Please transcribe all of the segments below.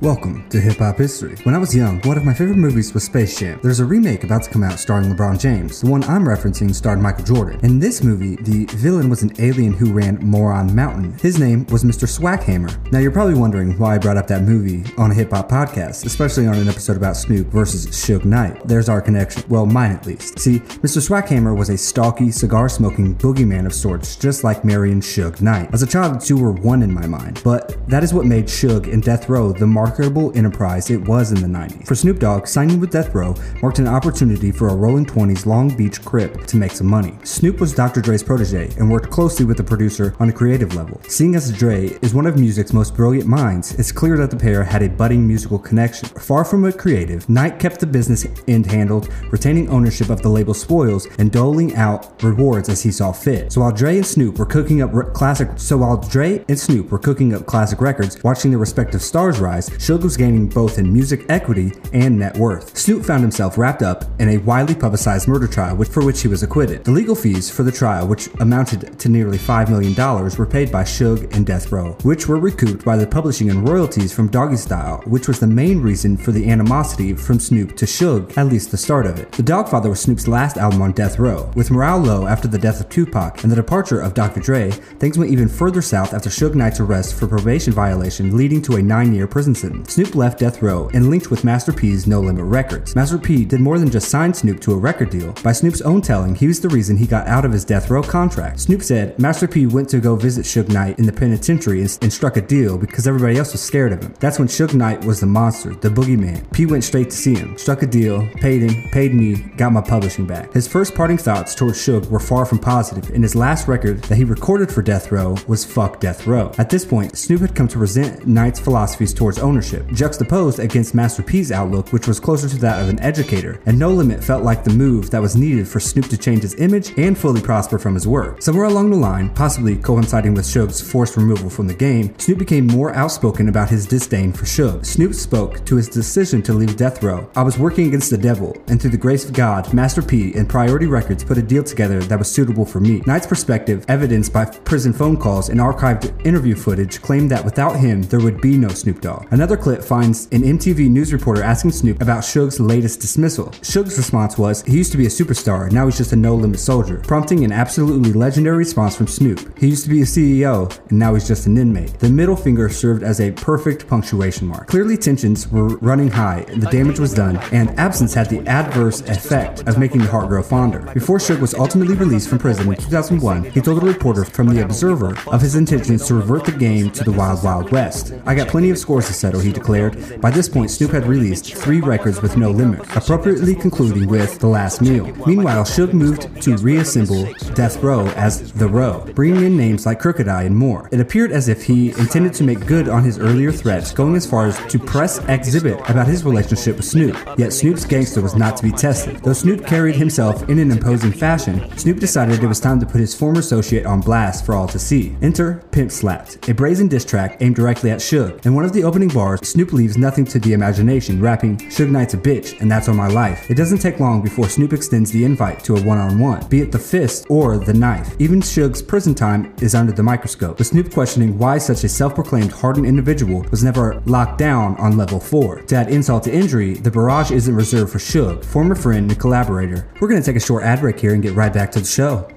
Welcome to Hip Hop History. When I was young, one of my favorite movies was Space Jam. There's a remake about to come out starring LeBron James. The one I'm referencing starred Michael Jordan. In this movie, the villain was an alien who ran Moron Mountain. His name was Mr. Swackhammer. Now you're probably wondering why I brought up that movie on a hip hop podcast, especially on an episode about Snoop versus Suge Knight. There's our connection. Well, mine at least. See, Mr. Swackhammer was a stalky, cigar smoking boogeyman of sorts, just like Marion Suge Knight. As a child, the two were one in my mind, but that is what made Suge and Death Row the marketable enterprise it was in the 90s. For Snoop Dogg, signing with Death Row marked an opportunity for a Rolling 20s Long Beach Crip to make some money. Snoop was Dr. Dre's protege and worked closely with the producer on a creative level. Seeing as Dre is one of music's most brilliant minds, it's clear that the pair had a budding musical connection. Far from a creative, Knight kept the business end handled, retaining ownership of the label spoils and doling out rewards as he saw fit. So while Dre and Snoop were cooking up re- classic, so while Dre and Snoop were cooking up classic records, watching their respective stars rise, Suge was gaining both in music equity and net worth. Snoop found himself wrapped up in a widely publicized murder trial, which, for which he was acquitted. The legal fees for the trial, which amounted to nearly $5 million, were paid by Suge and Death Row, which were recouped by the publishing and royalties from Doggystyle, which was the main reason for the animosity from Snoop to Suge, at least the start of it. The Dogfather was Snoop's last album on Death Row. With morale low after the death of Tupac and the departure of Dr. Dre, things went even further south after Suge Knight's arrest for probation violation, leading to a nine year prison sentence. Snoop left Death Row and linked with Master P's No Limit Records. Master P did more than just sign Snoop to a record deal. By Snoop's own telling, he was the reason he got out of his Death Row contract. Snoop said Master P went to go visit Suge Knight in the penitentiary and, and struck a deal because everybody else was scared of him. That's when Suge Knight was the monster, the boogeyman. P went straight to see him, struck a deal, paid him, paid me, got my publishing back. His first parting thoughts towards Suge were far from positive, and his last record that he recorded for Death Row was Fuck Death Row. At this point, Snoop had come to resent Knight's philosophies towards ownership, juxtaposed against Master P's outlook, which was closer to that of an educator, and No Limit felt like the move that was needed for Snoop to change his image and fully prosper from his work. Somewhere along the line, possibly coinciding with Suge's forced removal from the game, Snoop became more outspoken about his disdain for Suge. Snoop spoke to his decision to leave Death Row. I was working against the devil, and through the grace of God, Master P and Priority Records put a deal together that was suitable for me. Knight's perspective, evidenced by prison phone calls and archived interview footage, claimed that without him, there would be no Snoop Dogg. Another clip finds an MTV news reporter asking Snoop about Suge's latest dismissal. Suge's response was, he used to be a superstar, now he's just a no-limit soldier, prompting an absolutely legendary response from Snoop. He used to be a CEO, and now he's just an inmate. The middle finger served as a perfect punctuation mark. Clearly tensions were running high, the damage was done, and absence had the adverse effect of making the heart grow fonder. Before Suge was ultimately released from prison in 2001, he told a reporter from The Observer of his intentions to revert the game to the Wild Wild West. I got plenty of scores to settle, he declared. By this point, Snoop had released three records with no limit, appropriately concluding with The Last Meal. Meanwhile, Suge moved to reassemble Death Row as The Row, bringing in names like Crooked I and more. It appeared as if he intended to make good on his earlier threats, going as far as to press exhibit about his relationship with Snoop. Yet Snoop's gangster was not to be tested. Though Snoop carried himself in an imposing fashion, Snoop decided it was time to put his former associate on blast for all to see. Enter Pimp Slapped, a brazen diss track aimed directly at Suge. In one of the opening Snoop leaves nothing to the imagination, rapping, Suge Knight's a bitch, and that's on my life. It doesn't take long before Snoop extends the invite to a one on one, be it the fist or the knife. Even Suge's prison time is under the microscope, with Snoop questioning why such a self proclaimed hardened individual was never locked down on level 4. To add insult to injury, the barrage isn't reserved for Suge, former friend and collaborator. We're gonna take a short ad break here and get right back to the show.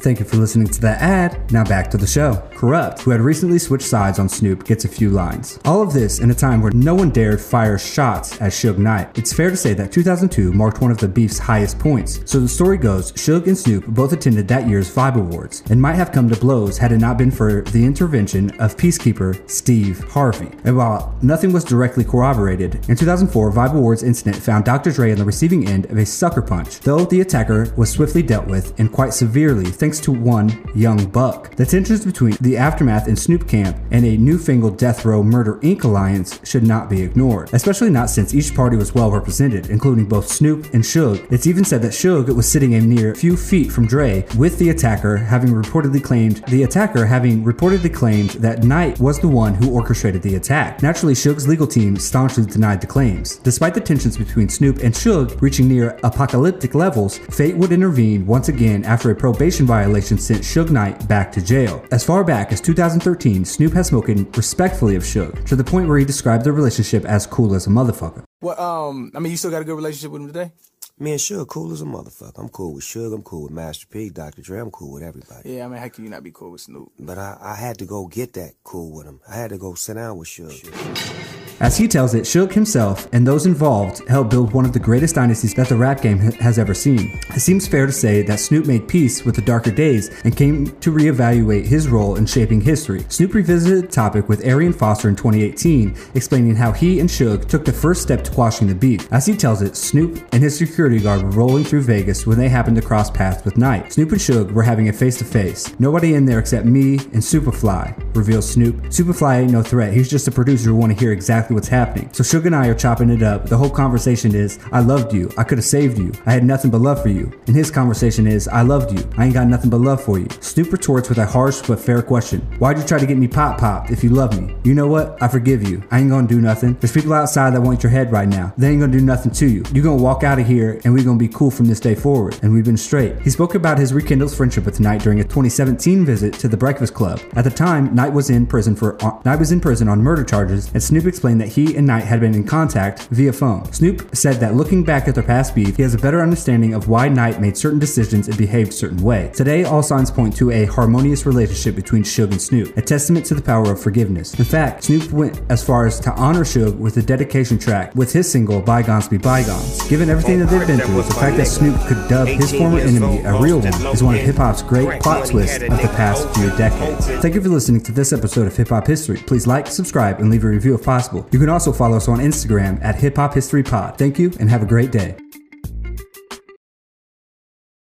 Thank you for listening to that ad. Now back to the show. Kurupt, who had recently switched sides on Snoop, gets a few lines. All of this in a time where no one dared fire shots at Suge Knight. It's fair to say that 2002 marked one of the beef's highest points. So the story goes, Suge and Snoop both attended that year's Vibe Awards and might have come to blows had it not been for the intervention of peacekeeper Steve Harvey. And while nothing was directly corroborated, in 2004 Vibe Awards incident found Dr. Dre on the receiving end of a sucker punch, though the attacker was swiftly dealt with and quite severely thanks to one Young Buck. The tensions between the aftermath in Snoop Camp and a newfangled Death Row Murder Inc. alliance should not be ignored, especially not since each party was well represented, including both Snoop and Suge. It's even said that Suge was sitting a mere few feet from Dre, with the attacker having reportedly claimed the attacker having reportedly claimed that Knight was the one who orchestrated the attack. Naturally, Suge's legal team staunchly denied the claims. Despite the tensions between Snoop and Suge reaching near apocalyptic levels, fate would intervene once again after a probation violation violation sent Suge Knight back to jail. As far back as 2013, Snoop has spoken respectfully of Suge, to the point where he described their relationship as cool as a motherfucker. Well, um, I mean, you still got a good relationship with him today? Me and Suge cool as a motherfucker. I'm cool with Suge. I'm cool with Master P, Dr. Dre. I'm cool with everybody. Yeah, I mean, how can you not be cool with Snoop? But I, I had to go get that cool with him. I had to go sit down with Suge. As he tells it, Suge himself and those involved helped build one of the greatest dynasties that the rap game has ever seen. It seems fair to say that Snoop made peace with the darker days and came to reevaluate his role in shaping history. Snoop revisited the topic with Arian Foster in 2018, explaining how he and Suge took the first step to quashing the beef. As he tells it, Snoop and his security guard were rolling through Vegas when they happened to cross paths with Knight. Snoop and Suge were having a face to face. Nobody in there except me and Superfly, reveals Snoop. Superfly ain't no threat. He's just a producer who want to hear exactly what's happening. So Suge and I are chopping it up. The whole conversation is, I loved you. I could have saved you. I had nothing but love for you. And his conversation is, I loved you. I ain't got nothing but love for you. Snoop retorts with a harsh but fair question. Why'd you try to get me pop popped if you love me? You know what? I forgive you. I ain't gonna do nothing. There's people outside that want your head right now. They ain't gonna do nothing to you. You're gonna walk out of here and we're gonna be cool from this day forward. And we've been straight. He spoke about his rekindled friendship with Knight during a 2017 visit to the Breakfast Club. At the time, Knight was in prison for uh, Knight was in prison on murder charges, and Snoop explained that he and Knight had been in contact via phone. Snoop said that looking back at their past beef, he has a better understanding of why Knight made certain decisions and behaved certain way. Today, all signs point to a harmonious relationship between Suge and Snoop, a testament to the power of forgiveness. In fact, Snoop went as far as to honor Suge with a dedication track with his single Bygones Be Bygones. Given everything that they've been through, the fact that Snoop could dub his former enemy a real one is one of hip hop's great plot twists of the past few decades. Thank you for listening to this episode of Hip Hop History. Please like, subscribe, and leave a review if possible. You can also follow us on Instagram at Hip Hop History Pod. Thank you and have a great day.